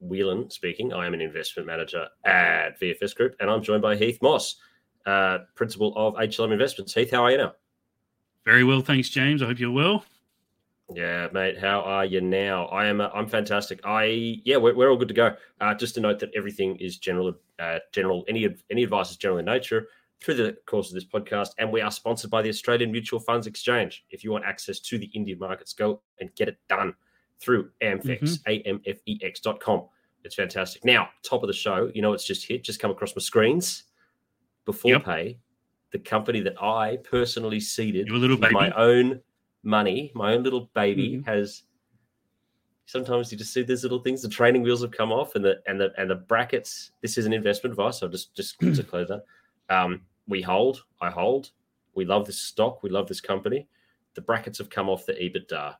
Whelan speaking. I am an investment manager at VFS Group, and I'm joined by Heath Moss, uh, principal of HLM Investments. Heath, how are you now? Very well, thanks, James. I hope you're well. Yeah, mate. How are you now? I am. Uh, I'm fantastic. I yeah, we're, we're all good to go. Uh, just to note that everything is general. Uh, general. Any any advice is general in nature through the course of this podcast, and we are sponsored by the Australian Mutual Funds Exchange. If you want access to the Indian markets, go and get it done through AMFEX, mm-hmm. amfex.com. It's fantastic. Now, top of the show, you know, it's just hit, just come across my screens. Before yep. pay, the company that I personally seeded Your little baby. my own money, my own little baby mm-hmm. has. Sometimes you just see these little things. The training wheels have come off, and the and the and the brackets. This is an investment advice. So just just to close that. Um, we hold. I hold. We love this stock. We love this company. The brackets have come off the EBITDA.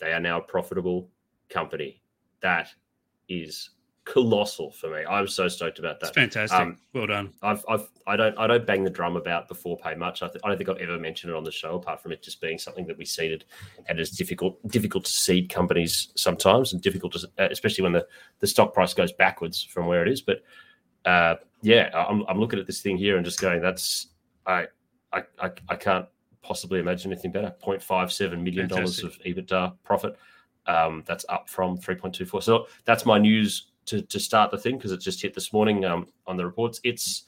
They are now a profitable company. That is colossal for me. I'm so stoked about that. It's fantastic. Um, well done. I've, I've, I don't, I don't bang the drum about Beforepay much. I, th- I, don't think I've ever mentioned it on the show, apart from it just being something that we seeded, and it's difficult, difficult to seed companies sometimes, and difficult to, uh, especially when the the stock price goes backwards from where it is. But uh, yeah, I'm, I'm looking at this thing here and just going, that's I, I, I, I can't possibly imagine anything better. 0.57 million dollars of EBITDA profit. Um, that's up from 3.24. So that's my news to, to start the thing because it just hit this morning um, on the reports. It's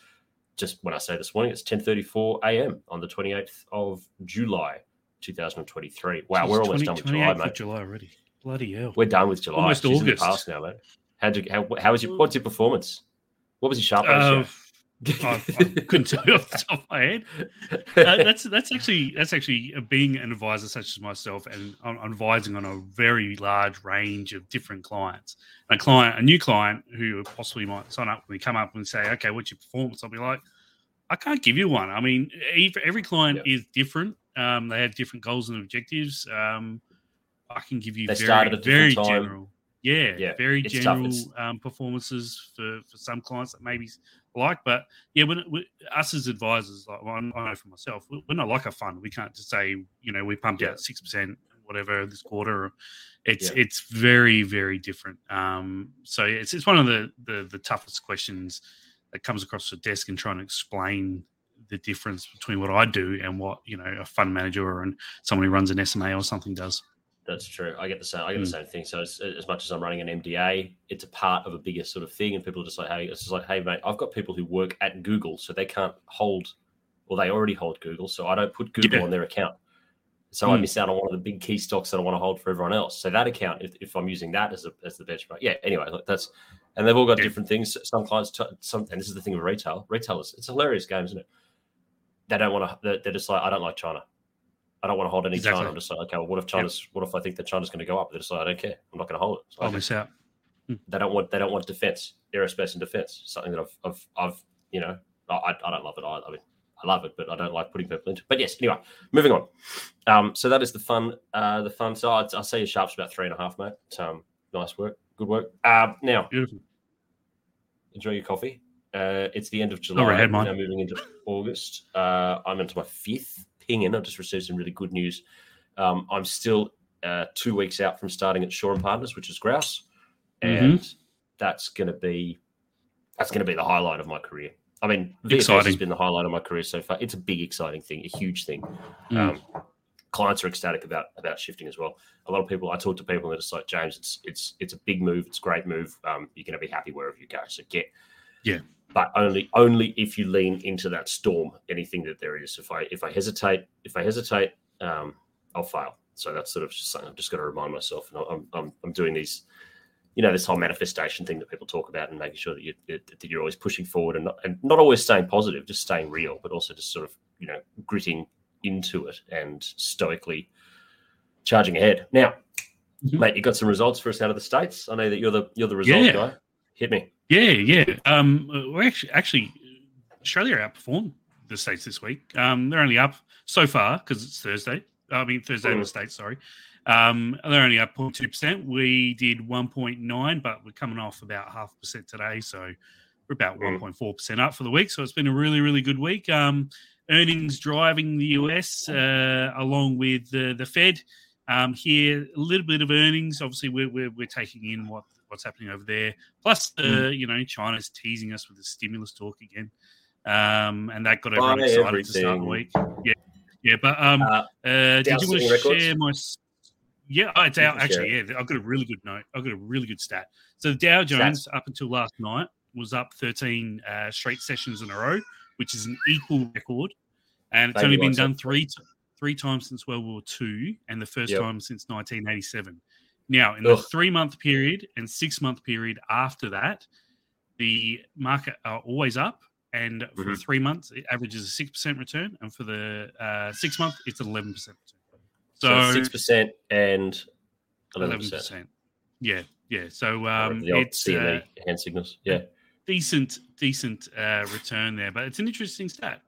just when I say this morning, it's 10:34 a.m. on the 28th of July, 2023. Wow, we're almost 20, done with July, mate. July already. Bloody hell. We're done with July. Almost She's August. past now, mate. How'd you, how, how was your, what's your performance? What was your Sharpe ratio? Uh, I, I, couldn't tell you off the top of my head. Uh, that's that's actually that's actually being an advisor such as myself, and I'm, I'm, advising on a very large range of different clients. a client, a new client who possibly might sign up when we come up and say, "Okay, what's your performance?" I'll be like, "I can't give you one. I mean, every client is different. Um, they have different goals and objectives. Um, I can give you they very very time. general." Yeah, yeah very general um, performances for, for some clients that maybe like. But yeah, when, when us as advisors, like well, I know for myself, we're not like a fund. We can't just say you know we pumped yeah. out six percent whatever this quarter. It's yeah. it's very very different. Um, so it's it's one of the, the the toughest questions that comes across the desk and trying to explain the difference between what I do and what you know a fund manager or and someone who runs an SMA or something does. That's true. I get the same. I get mm. the same thing. So as, as, much as I'm running an MDA, it's a part of a bigger sort of thing, and people are just like, "Hey, it's just like, hey, mate, I've got people who work at Google, so they can't hold, or they already hold Google, so I don't put Google yeah. on their account. So mm. I miss out on one of the big key stocks that I want to hold for everyone else. So that account, if, if I'm using that as a, as the benchmark, yeah. Anyway, that's and they've all got yeah. different things. Some clients, t- some, and this is the thing with retail. Retailers, it's a hilarious game, isn't it? They don't want to. They're just like, I don't like China. I don't want to hold any exactly. China. I'm just like, okay, well, what if China's? Yep. What if I think that China's going to go up? They're just like, I don't care. I'm not going to hold it. So I'll miss out. They don't want. They don't want defense, aerospace and defense. Something that I've, I've, I've you know, I, I don't love it. I, I mean, I love it, but I don't like putting people into. It. But yes, anyway, moving on. Um, so that is the fun. Uh, the fun. So I'd, I'd say your Sharpe's about three and a half, mate. Um, nice work. Good work. Uh, now, Beautiful. enjoy your coffee. Uh, it's the end of July. Right, now moving into August. Uh, I'm into my fifth ping in. I've just received some really good news um, I'm still uh, two weeks out from starting at Shaw and Partners, which is grouse, mm-hmm. and mm-hmm. that's going to be that's going to be the highlight of my career. I mean, exciting. has been the highlight of my career so far. It's a big, exciting thing, a huge thing. Mm. Um, clients are ecstatic about about shifting as well. A lot of people, I talk to people that are like, James, it's it's it's a big move, it's a great move. Um, you're going to be happy wherever you go. So get, yeah, but only only if you lean into that storm. Anything that there is. If I if I hesitate, if I hesitate, um, I'll fail. So that's sort of just something I've just got to remind myself. And I'm, I'm, I'm doing these you know this whole manifestation thing that people talk about and making sure that, you, that you're always pushing forward and not, and not always staying positive, just staying real, but also just sort of you know gritting into it and stoically charging ahead. Now, mm-hmm. mate, you got some results for us out of the states. I know that you're the you're the result yeah. guy. Hit me. Yeah, yeah. Um, we actually actually Australia outperformed the states this week. Um, they're only up so far because it's Thursday. I mean Thursday mm. in the states. Sorry. Um, they're only up 0.2%. We did 1.9, but we're coming off about half percent today. So we're about mm. 1.4% up for the week. So it's been a really, really good week. Um, earnings driving the US uh, along with the, the Fed. Um, here, a little bit of earnings. Obviously, we're, we're, we're taking in what what's happening over there. Plus, uh, mm. you know, China's teasing us with the stimulus talk again, um, and that got everyone Buy excited everything. to start the week. Yeah, yeah. But um, uh, uh, did you want to share my? Yeah, I doubt actually. Yeah, I've got a really good note. I've got a really good stat. So the Dow Jones Stats. up until last night was up 13 uh, straight sessions in a row, which is an equal record, and it's only been done three three times since World War II and the first yep. time since 1987. Now, in Ugh. the three month period and six month period after that, the market are always up. And for mm-hmm. three months, it averages a 6% return. And for the uh, six month, it's an 11% return. So, six percent and eleven percent. Yeah, yeah. So um, it's uh, hand signals. Yeah, decent, decent uh, return there. But it's an interesting stat.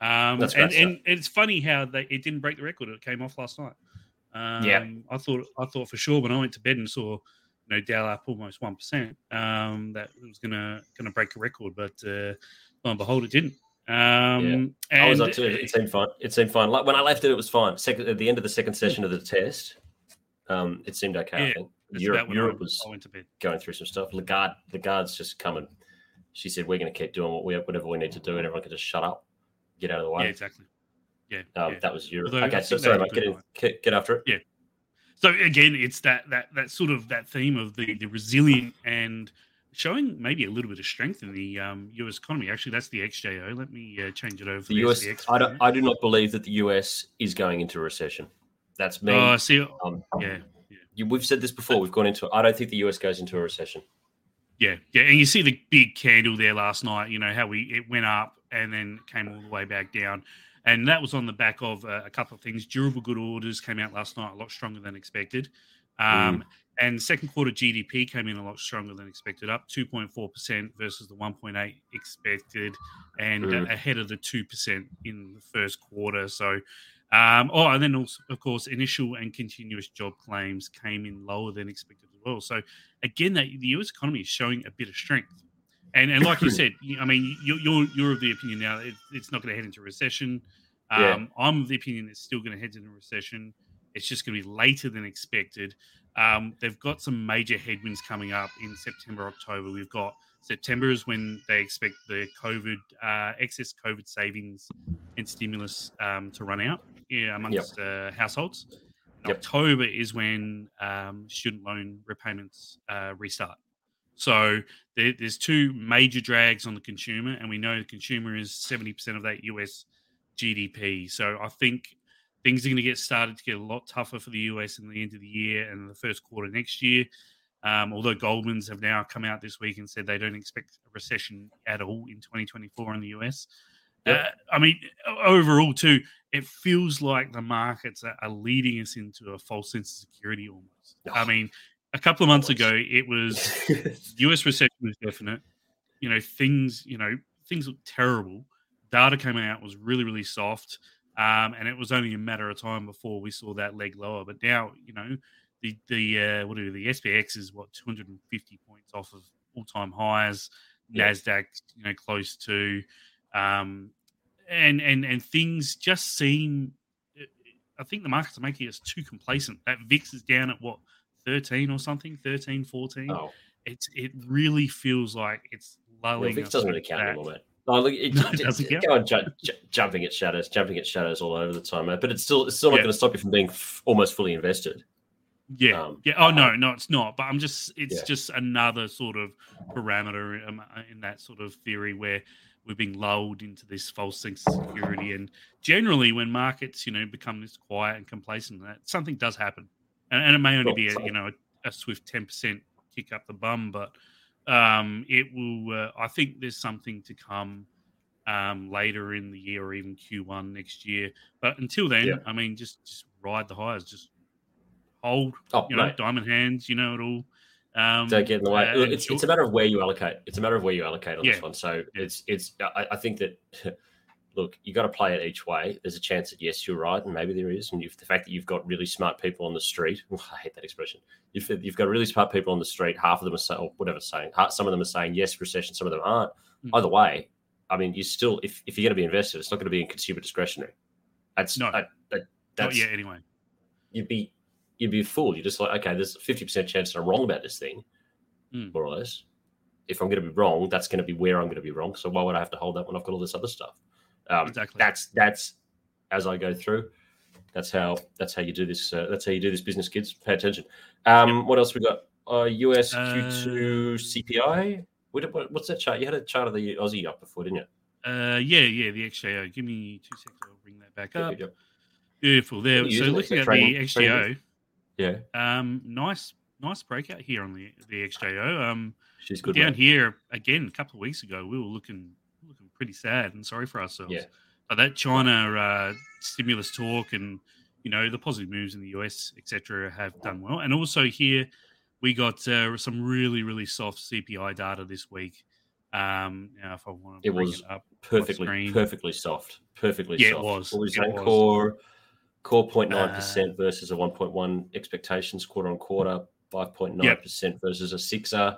Um, and, and, and, it's funny how they it didn't break the record. It came off last night. Um, yeah, I thought I thought for sure when I went to bed and saw you know Dow up almost one percent um, that it was gonna gonna break a record, but uh, lo and behold, it didn't. Um, yeah. I was to it. It seemed fine. It seemed fine. Like when I left it, it was fine. Second at the end of the second session of the test, um, it seemed okay. Yeah, I think Europe, Europe was going through some stuff. Lagarde, guards just coming. She said, "We're going to keep doing what we whatever we need to do, and everyone can just shut up, get out of the way." Yeah, exactly. Yeah, um, yeah. that was Europe. Although okay, so sorry, mate. Get, in, get, after it. Yeah. So again, it's that that that sort of that theme of the the resilient and showing maybe a little bit of strength in the um, U.S. economy. Actually, that's the XJO. Let me uh, change it over. The, the US. I, don't, I do not believe that the U.S. is going into a recession. That's me. Oh, see, um, yeah, yeah. You, we've said this before. We've gone into. I don't think the U.S. goes into a recession. Yeah, yeah, and you see the big candle there last night. You know how we it went up and then came all the way back down, and that was on the back of uh, a couple of things. Durable good orders came out last night a lot stronger than expected. Um, mm. And second quarter GDP came in a lot stronger than expected, up 2.4% versus the 1.8 expected, and mm. ahead of the 2% in the first quarter. So, um, oh, and then also, of course, initial and continuous job claims came in lower than expected as well. So, again, that the US economy is showing a bit of strength. And, and like you said, I mean, you're, you're, you're of the opinion now it, it's not going to head into recession. Um, yeah. I'm of the opinion it's still going to head into recession. It's just going to be later than expected. Um, they've got some major headwinds coming up in September, October. We've got September is when they expect the COVID uh, excess COVID savings and stimulus um, to run out amongst yep. uh, households. Yep. October is when um, student loan repayments uh, restart. So there, there's two major drags on the consumer, and we know the consumer is 70% of that US GDP. So I think things are going to get started to get a lot tougher for the US in the end of the year and the first quarter next year. Um, although Goldman's have now come out this week and said they don't expect a recession at all in 2024 in the US. Yep. Uh, I mean, overall, too, it feels like the markets are, are, leading us into a false sense of security almost. Oh. I mean, a couple of months ago, it was US recession was definite. You know, things, you know, things look terrible. Data coming out was really, really soft. Um, and it was only a matter of time before we saw that leg lower. But now, you know, the the uh, what are the SPX is what 250 points off of all time highs. Yeah. Nasdaq, you know, close to, um, and and and things just seem. I think the markets are making us too complacent. That VIX is down at what 13 or something, 13, 14. Oh. It's it really feels like it's lulling. VIX doesn't really count anymore, mate. Oh, look, it, no, it, it, ju- ju- jumping at shadows, jumping at shadows all over the time, mate. But it's still it's still not yeah. going to stop you from being f- almost fully invested. Yeah, um, yeah. Oh no, um, no, it's not. But I'm just it's yeah. just another sort of parameter in, in that sort of theory where we're being lulled into this false sense of security. And generally, when markets you know become this quiet and complacent, that something does happen, and, and it may only be a, you know a, a swift ten percent kick up the bum, but um, it will. Uh, I think there's something to come um, later in the year or even Q1 next year. But until then, Yeah. I mean, just just ride the highs, just hold. Oh, you know, mate. diamond hands. You know it all. Um, Don't get in the way. uh, it's, it's a matter of where you allocate. It's a matter of where you allocate on this one. So Yeah. it's it's. I, I think that look, you got to play it each way. There's a chance that yes, you're right, and maybe there is. And you've, the fact that you've got really smart people on the street. I hate that expression. You've, you've got really smart people on the street. Half of them are saying, or whatever saying. Some of them are saying yes, recession. Some of them aren't. Mm. Either way, I mean, you still if, if you're going to be invested, it's not going to be in consumer discretionary. That's No. that, that, Not yet, anyway. you'd be you'd be a fool. You're just like, okay, there's a fifty percent chance that I'm wrong about this thing, Mm. more or less. If I'm going to be wrong, that's going to be where I'm going to be wrong. So why would I have to hold that when I've got all this other stuff? Um, Exactly. That's that's as I go through. That's how that's how you do this. Uh, that's how you do this business, kids. Pay attention. Um, What else we got? Uh, US Q2 CPI. What, what- what's that chart? You had a chart of the Aussie up before, didn't you? Uh, yeah, yeah, the XJO. Give me two seconds. I'll bring that back up. yeah. Beautiful. There. What are you So looking at Trading- the XJO, Yeah, um, nice, nice breakout here on the the XJO. Um, she's good. down mate. here again a couple of weeks ago, we were looking pretty sad and sorry for ourselves. Yeah. But that China uh, stimulus talk and you know the positive moves in the US, etc., have done well. And also here, we got uh, some really really soft CPI data this week. Um, now if I want to It bring was it up, perfectly perfectly soft perfectly Yeah, it soft was. what was It was. core core 0.9 Uh, percent versus a 1.1 expectations quarter on quarter 5.9 percent versus a sixer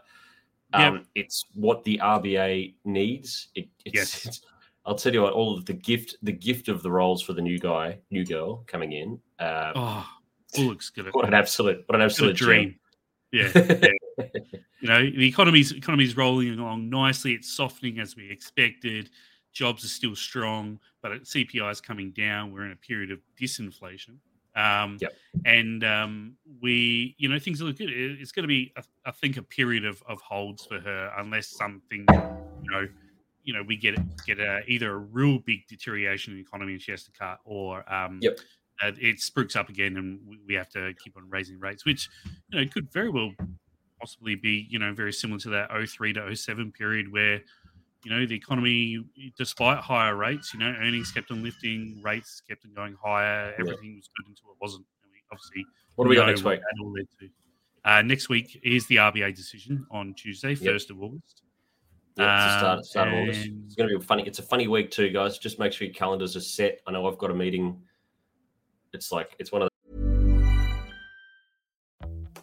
Yep. um it's what the rba needs it, it's, Yes. it's i'll tell you what all of the gift the gift of the roles for the new guy new girl coming in uh oh, looks good. what an absolute what an absolute dream. Yeah, yeah. you know the economy's economy's rolling along nicely. It's softening as we expected. Jobs are still strong, but CPI is coming down. We're in a period of disinflation. Um, Yep. And um, we, you know, things look good. It's going to be, I- think, a period of, of holds for her, unless something, you know, you know, we get get a, either a real big deterioration in the economy and she has to cut, or um, Yep. uh, it spooks up again and we, we have to keep on raising rates, which you know could very well possibly be you know very similar to that 03 to 07 period where you know the economy despite higher rates you know earnings kept on lifting rates kept on going higher everything was good until it wasn't and we obviously what do we got next week that all led to. Uh, next week is the RBA decision on Tuesday, first of August. Yeah, it's the start, Um, start of August. It's going to be a funny. It's a funny week too, guys. Just make sure your calendars are set. I know I've got a meeting. It's like it's one of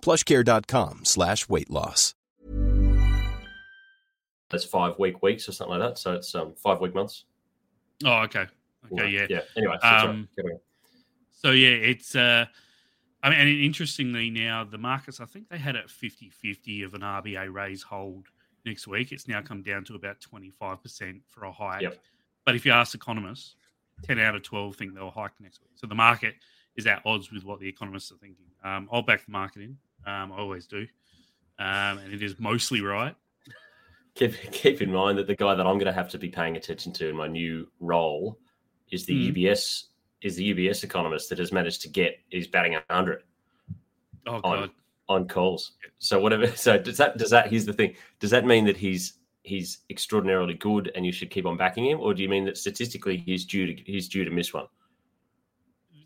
plushcare.com slash weight loss. that's five week weeks or something like that. So it's um five week months. Oh, okay. Okay, yeah. yeah. Anyway, so it's all right. Um, Carry. So yeah, it's uh I mean and interestingly now the markets I think they had it 50-50 of an RBA raise hold next week. It's now come down to about 25% for a hike. Yep. But if you ask economists, 10 out of 12 think they'll hike next week. So the market is at odds with what the economists are thinking. Um, I'll back the market in. Um, I always do. Um, and it is mostly right. keep keep in mind that the guy that I'm going to have to be paying attention to in my new role is the Hmm. UBS is the UBS economist that has managed to get is batting 100 Oh on god. on calls. So whatever. So does that does that? Here's the thing. Does that mean that he's he's extraordinarily good and you should keep on backing him, or do you mean that statistically he's due to he's due to miss one?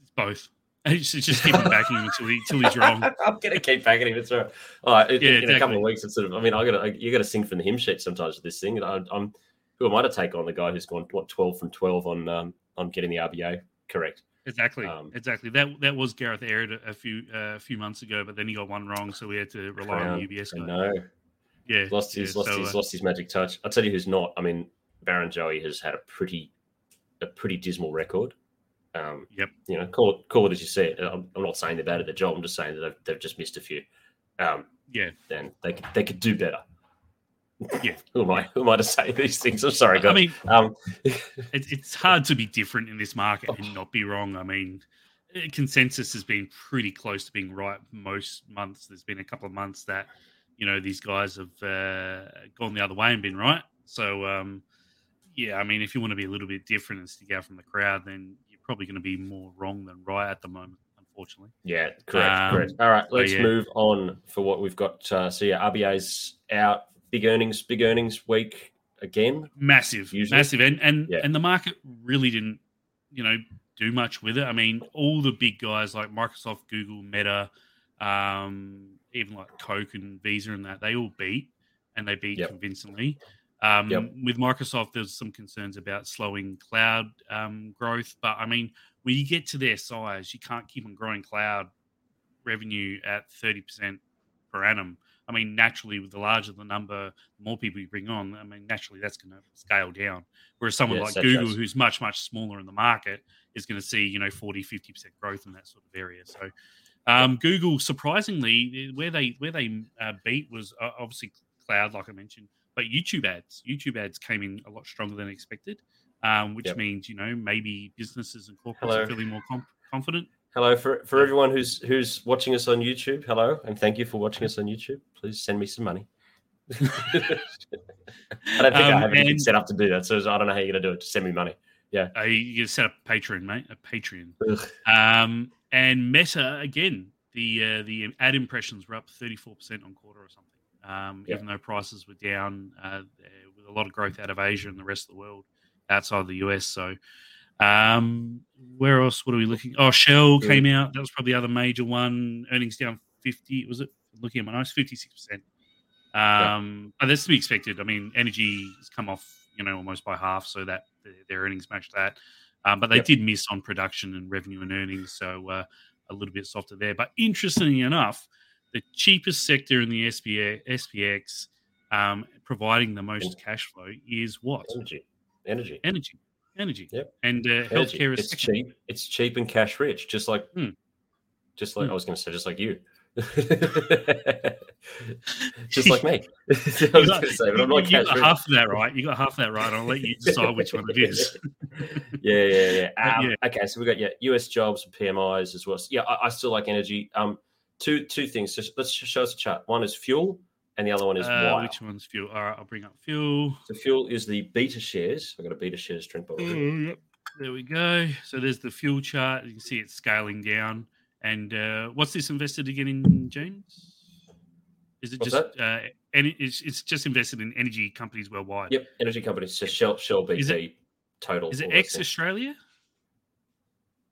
It's both. It's just, just keep him backing him until, he, until he's wrong. I'm gonna keep backing him. It's all right. All right in, Yeah, in a couple of weeks, it's sort of. I mean, I gotta you gotta sing from the hymn sheet sometimes with this thing. And I, I'm who am I to take on the guy who's gone what 12 from 12 on um, on getting the RBA correct? Exactly, Um, exactly. That that was Gareth Aird a, a few uh, a few months ago, but then he got one wrong, so we had to rely on the UBS guy. know. Yeah, lost his yeah, lost so, his uh, lost his magic touch. I'll tell you who's not. I mean, Barrenjoey has had a pretty a pretty dismal record. Um, Yep. You know, call it call it as you see it. I'm, I'm not saying they're bad at their job. I'm just saying that they've, they've just missed a few. Um, Yeah. and they could they could do better. Yeah. who am I? Who am I to say these things? I'm sorry, I guys. mean, um, it, it's hard to be different in this market and not be wrong. I mean, eh, consensus has been pretty close to being right most months. There's been a couple of months that you know these guys have uh, gone the other way and been right. So um, yeah, I mean, if you want to be a little bit different and stick out from the crowd, then probably going to be more wrong than right at the moment, unfortunately. yeah, correct, Um, correct. All right, let's yeah. move on for what we've got. Uh, so yeah, RBA's out. Big earnings, big earnings week again. massive, Usually. massive, and and Yeah. and the market really didn't, you know, do much with it. I mean, all the big guys like Microsoft, Google, Meta, um, even like Coke and Visa and that, they all beat, and they beat Yep. convincingly. Um, Yep. With Microsoft, there's some concerns about slowing cloud um, growth, but I mean, when you get to their size, you can't keep on growing cloud revenue at thirty percent per annum. I mean, naturally, with the larger the number, the more people you bring on, I mean, naturally that's going to scale down. Whereas someone Yeah, like Google, as- who's much, much smaller in the market, is going to see, you know, 40, 50% growth in that sort of area. So um, Google, surprisingly, where they where they uh, beat was uh, obviously cloud, like I mentioned, but YouTube ads. YouTube ads came in a lot stronger than expected, um, which Yep. means, you know, maybe businesses and corporates Hello. are feeling more com- confident. Hello for for everyone who's who's watching us on YouTube. Hello, and thank you for watching us on YouTube. Please send me some money. I don't think I Um, have anything set up to do that, so I don't know how you're going to do it. Just send me money. Uh, you set up a Patreon, mate, a Patreon. Ugh. Um, and Meta again, the uh, the ad impressions were up thirty four percent on quarter or something. Um, Yep. Even though prices were down, uh, there- with a lot of growth out of Asia and the rest of the world outside of the US. So, um, where else? What are we looking? Oh, Shell Mm. came out. That was probably the other major one. Earnings down fifty. Was it? Looking at my notes, fifty six percent. Um, but that's to be expected. I mean, energy has come off, you know, almost by half, so that their, their earnings match that. Um, but they Yep. did miss on production and revenue and earnings, so uh, a little bit softer there. But interestingly enough, the cheapest sector in the SPA, SPX, um, providing the most cash flow, is what Energy, energy, energy, energy, Yep. and uh, energy. healthcare is It's cheap. It's cheap and cash rich, just like, Hmm. just like Hmm. I was going to say, just like you. just like me. I was You going got, to say, but I'm you- not you got half of that right. You got half of that right. I'll let you decide which one it is. yeah, yeah, yeah. Um, yeah. Okay, so we got yeah, US jobs, and PMIs as well. So, yeah, I, I still like energy. Um, two two things. Just, let's show us a chart. One is fuel, and the other one is Uh, which one's fuel? All right, I'll bring up fuel. So fuel is the beta shares. I've got a beta shares trend bottle. Oh, yep. There we go. So there's the fuel chart. You can see it's scaling down. And uh, what's this invested again in, James? Is it What's just uh, any, it's, it's just invested in energy companies worldwide? Yep, energy companies. So Shell, Shell, BP, Is it- total. Is it ex Australia?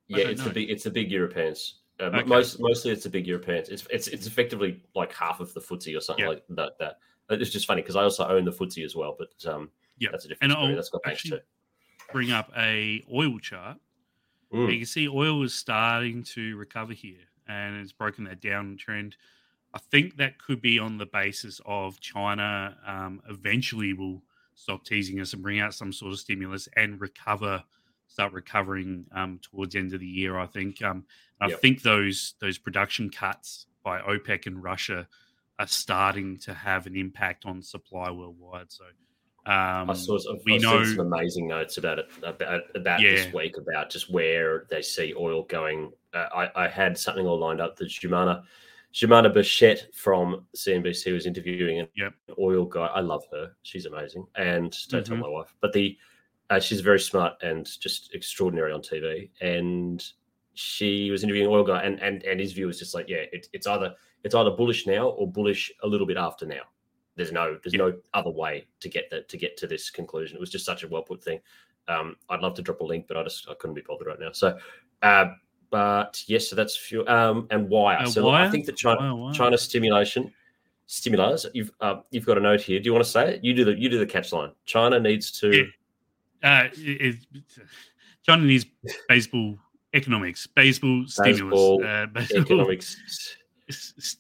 Yeah, it's know. the big. It's the big Europeans. Uh, Okay. Most mostly, it's the big Europeans. It's it's it's effectively like half of the FTSE or something Yeah. like that. That it's just funny because I also own the FTSE as well, but um, Yeah. that's a different And story. I'll That's got actually- too. Bring up a oil chart. Mm. You can see oil is starting to recover here and it's broken that downtrend. I think that could be on the basis of China um, eventually will stop teasing us and bring out some sort of stimulus and recover, start recovering um, towards the end of the year. I think. Um, I think those those production cuts by OPEC and Russia are starting to have an impact on supply worldwide. So. Um, I saw we I've know some amazing notes about it about, about Yeah. this week about just where they see oil going. Uh, I, I had something all lined up that Joumanna Joumanna Bercetche from CNBC was interviewing an Yep. oil guy. I love her; she's amazing, and don't tell Mhm. my wife. But the uh, she's very smart and just extraordinary on TV. And she was interviewing oil guy, and and and his view was just like, yeah, it, it's either it's either bullish now or bullish a little bit after now. There's no there's Yeah. no other way to get that to get to this conclusion. It was just such a well put thing. Um, I'd love to drop a link, but I just I couldn't be bothered right now. So, uh, but yes, so that's fuel um, and wire. Uh, so wire? I think that China, Wire, wire. China stimulation stimulars. You've uh, you've got a note here. Do you want to say it? You do the you do the catch line. China needs to. Yeah. Uh, it, China needs Bazball economics, Bazball stimulus, Bazball, uh, Bazball, Economics.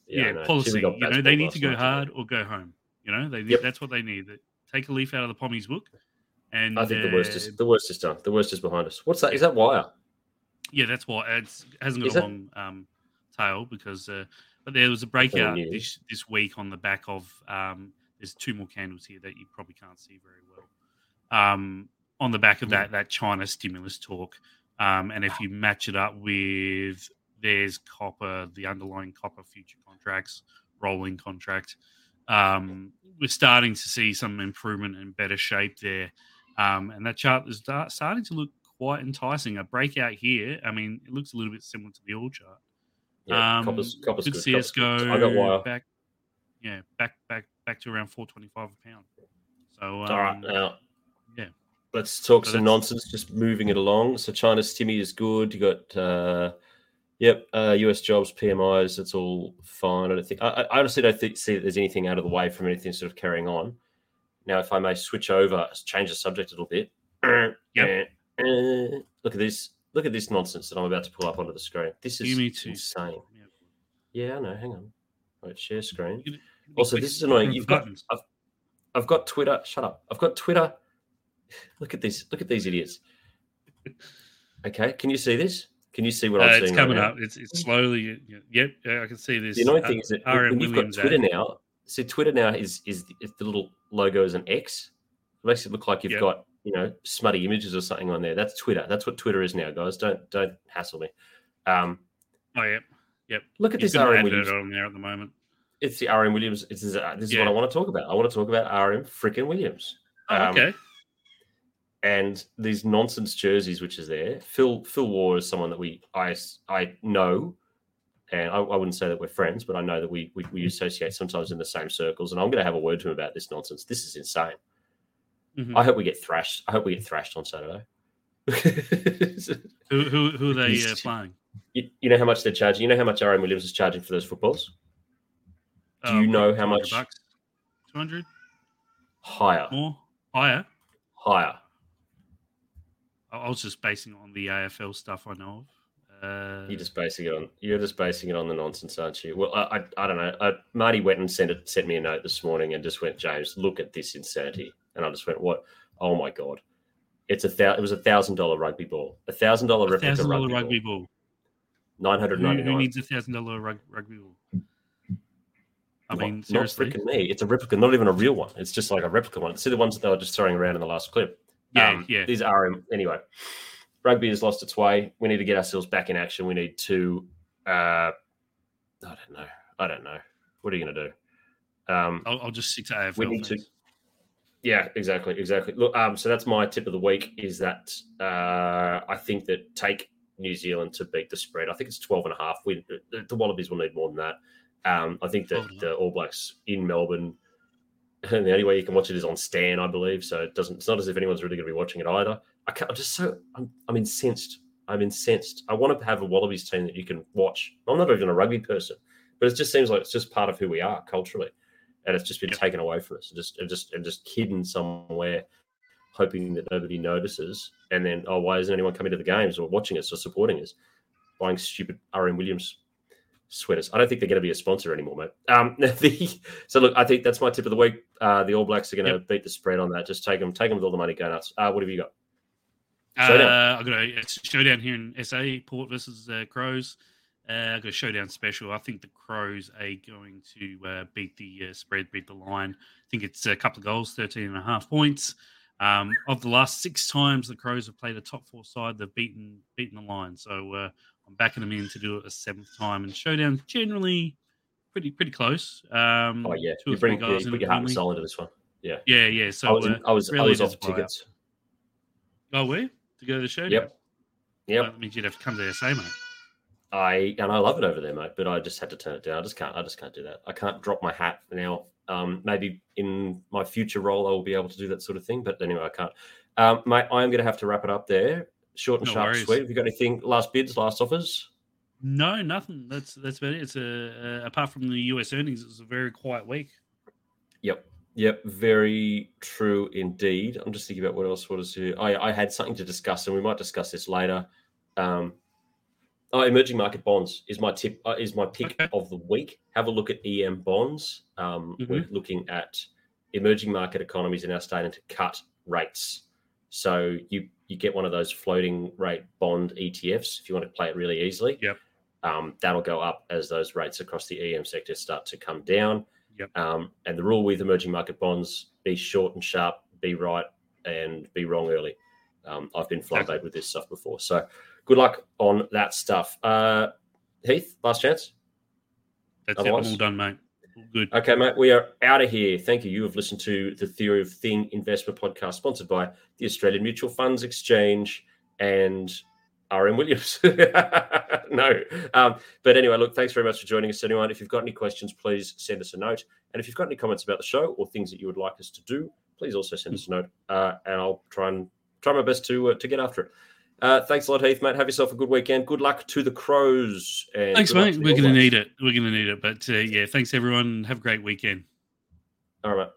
Yeah, yeah, know. policy. You know, they need to go hard or go home. You know, they need, Yep. that's what they need. Take a leaf out of the Pommy's book, and I think the worst uh, is the worst is done. The worst is behind us. What's that? Is that wire? yeah, that's why it's, it hasn't got Is a it? long um, tail because. Uh, but there was a breakout this this week on the back of. Um, there's two more candles here that you probably can't see very well. Um, on the back of that that China stimulus talk, um, and if you match it up with there's copper, the underlying copper future contracts, rolling contract, um, we're starting to see some improvement and better shape there. Um, and that chart is start, starting to look quite enticing. A breakout here. I mean, it looks a little bit similar to the all chart. Yeah, um, copper's, copper's could good. Copper's go. I got wire. back. Yeah, back back back to around four twenty five a pound. So um, All right, now yeah. Let's talk So some nonsense. Just moving it along. So China's stimmy is good. You got, uh, yep, uh, U.S. jobs, PMIs. That's all fine. I don't think. I, I honestly don't think, see that there's anything out of the way from anything sort of carrying on. Now, if I may switch over, change the subject a little bit. Yep. Uh, look at this. Look at this nonsense that I'm about to pull up onto the screen. This is insane. Yeah. Yeah, I know. Hang on. Right, share screen. Also, this is annoying. You've got. I've, I've got Twitter. Shut up. I've got Twitter. Look at this. Look at these idiots. Okay, can you see this? Can you see what Uh, I'm it's seeing? coming right up. It's it's slowly. Yep, I can see this. The annoying uh, thing is that RM when you've got Twitter ad. now, see Twitter now is is if the little logo is an X. It makes it look like you've Yep. got you know smutty images or something on there. That's Twitter. That's what Twitter is now, guys. Don't don't hassle me. Um, Oh yeah, yep. look at He's this RM Williams. on there at the moment. It's the RM Williams. It's, uh, this is Yeah. what I want to talk about. I want to talk about RM freaking Williams. Oh, Um, okay. And these nonsense jerseys which is there. Phil Phil Waugh is someone that we I I know, and I, I wouldn't say that we're friends, but I know that we, we we associate sometimes in the same circles. And I'm going to have a word to him about this nonsense. This is insane. Mhm. I hope we get thrashed. I hope we get thrashed on Saturday. Who who who are they uh, playing? you, you know how much they're charging. You know how much RM Williams is charging for those footballs. Do you know how much- Two hundred Higher, more higher. higher. I was just basing it on the AFL stuff I know of. Uh, You're just basing it on you're just basing it on the nonsense, aren't you? Well, I I, I don't know. I, Marty Wetton sent it sent me a note this morning and just went, James, look at this insanity, and I just went, what? Oh my god! It's a thou- it was a thousand dollar rugby ball, a thousand dollar replica rugby, rugby ball, ball. nine hundred Who, who needs a thousand dollar rug, rugby ball? I mean, not, seriously. freaking me. It's a replica, not even a real one. It's just like a replica one. See the ones that they were just throwing around in the last clip. Yeah, Um, yeah. These are anyway. Rugby has lost its way. We need to get ourselves back in action. We need to. Uh, I don't know. I don't know. What are you going to do? Um, I'll, I'll just stick to AFL. we need to. Yeah, exactly, exactly. Look, um, so that's my tip of the week. Is that uh, I think that take New Zealand to beat the spread. I think it's 12 and a half. We, the, the Wallabies will need more than that. Um, I think that 12 and the All Blacks in Melbourne, and the only way you can watch it is on Stan, I believe. So it doesn't. It's not as if anyone's really going to be watching it either. I can't, I'm just so. I'm, I'm incensed. I'm incensed. I want to have a Wallabies team that you can watch. I'm not even a rugby person, but it just seems like it's just part of who we are culturally, and it's just been taken away from us. And just, and just, and just hidden somewhere, hoping that nobody notices. And then, oh, why isn't anyone coming to the games or watching us or supporting us? Buying stupid RM Williams sweaters. I don't think they're going to be a sponsor anymore, mate. Um, the, so look, I think that's my tip of the week. Uh, the All Blacks are going to Yep. beat the spread on that. Just take them, take them with all the money, go nuts. Uh, what have you got? Uh, I've got a, showdown here in SA, Port versus uh, Crows. Uh, I've got a showdown special. I think the Crows are going to uh, beat the uh, spread, beat the line. I think it's a couple of goals, 13 and a half points. Um, of the last six times the Crows have played a top four side, they've beaten beaten the line. So uh, I'm backing them in to do it a seventh time. And showdown generally pretty pretty close. Um, Oh yeah, two you or three bring yeah, guys you put your heart and soul into this one. Yeah, Yeah, yeah. So I was, uh, I was, really I was off tickets. oh, to go to the showdown? Yep, yep. That means you'd have to come to SA, mate. I and I love it over there, mate. But I just had to turn it down. I just can't. I just can't do that. I can't drop my hat now. Um, maybe in my future role, I will be able to do that sort of thing. But anyway, I can't. Um, mate, I am going to have to wrap it up there. Short and No sharp, worries. sweet. Have you got anything? Last bids, last offers? No, nothing. That's that's about it. It's a uh, apart from the US earnings, it was a very quiet week. Yep. Yep. Very true indeed. I'm just thinking about what else was here. I, I had something to discuss, and we might discuss this later. Um, oh, emerging market bonds is my tip. Uh, is my pick Okay. of the week. Have a look at EM bonds. Um, We're looking at emerging market economies are now starting to cut rates. So you you get one of those floating rate bond ETFs if you want to play it really easily. Yep. Um, that'll go up as those rates across the EM sector start to come down. Yep. Um, and the rule with emerging market bonds: be short and sharp, be right, and be wrong early. Um, I've been Exactly. with this stuff before, so good luck on that stuff. Uh, Heath, last chance. That's it. I'm all done, mate. Good. Okay, mate, we are out of here. Thank you. You have listened to the Theory of Thing Investment Podcast, sponsored by the Australian Mutual Funds Exchange and RM Williams. no. Um, but anyway, look, thanks very much for joining us, anyone. If you've got any questions, please send us a note. And if you've got any comments about the show or things that you would like us to do, please also send us a note. Uh, and I'll try and try my best to uh, to get after it. Uh, thanks a lot, Heath, mate. Have yourself a good weekend. Good luck to the Crows. And Thanks, mate. We're going to need it. We're going to need it. But uh, yeah, thanks everyone. Have a great weekend. All right, mate.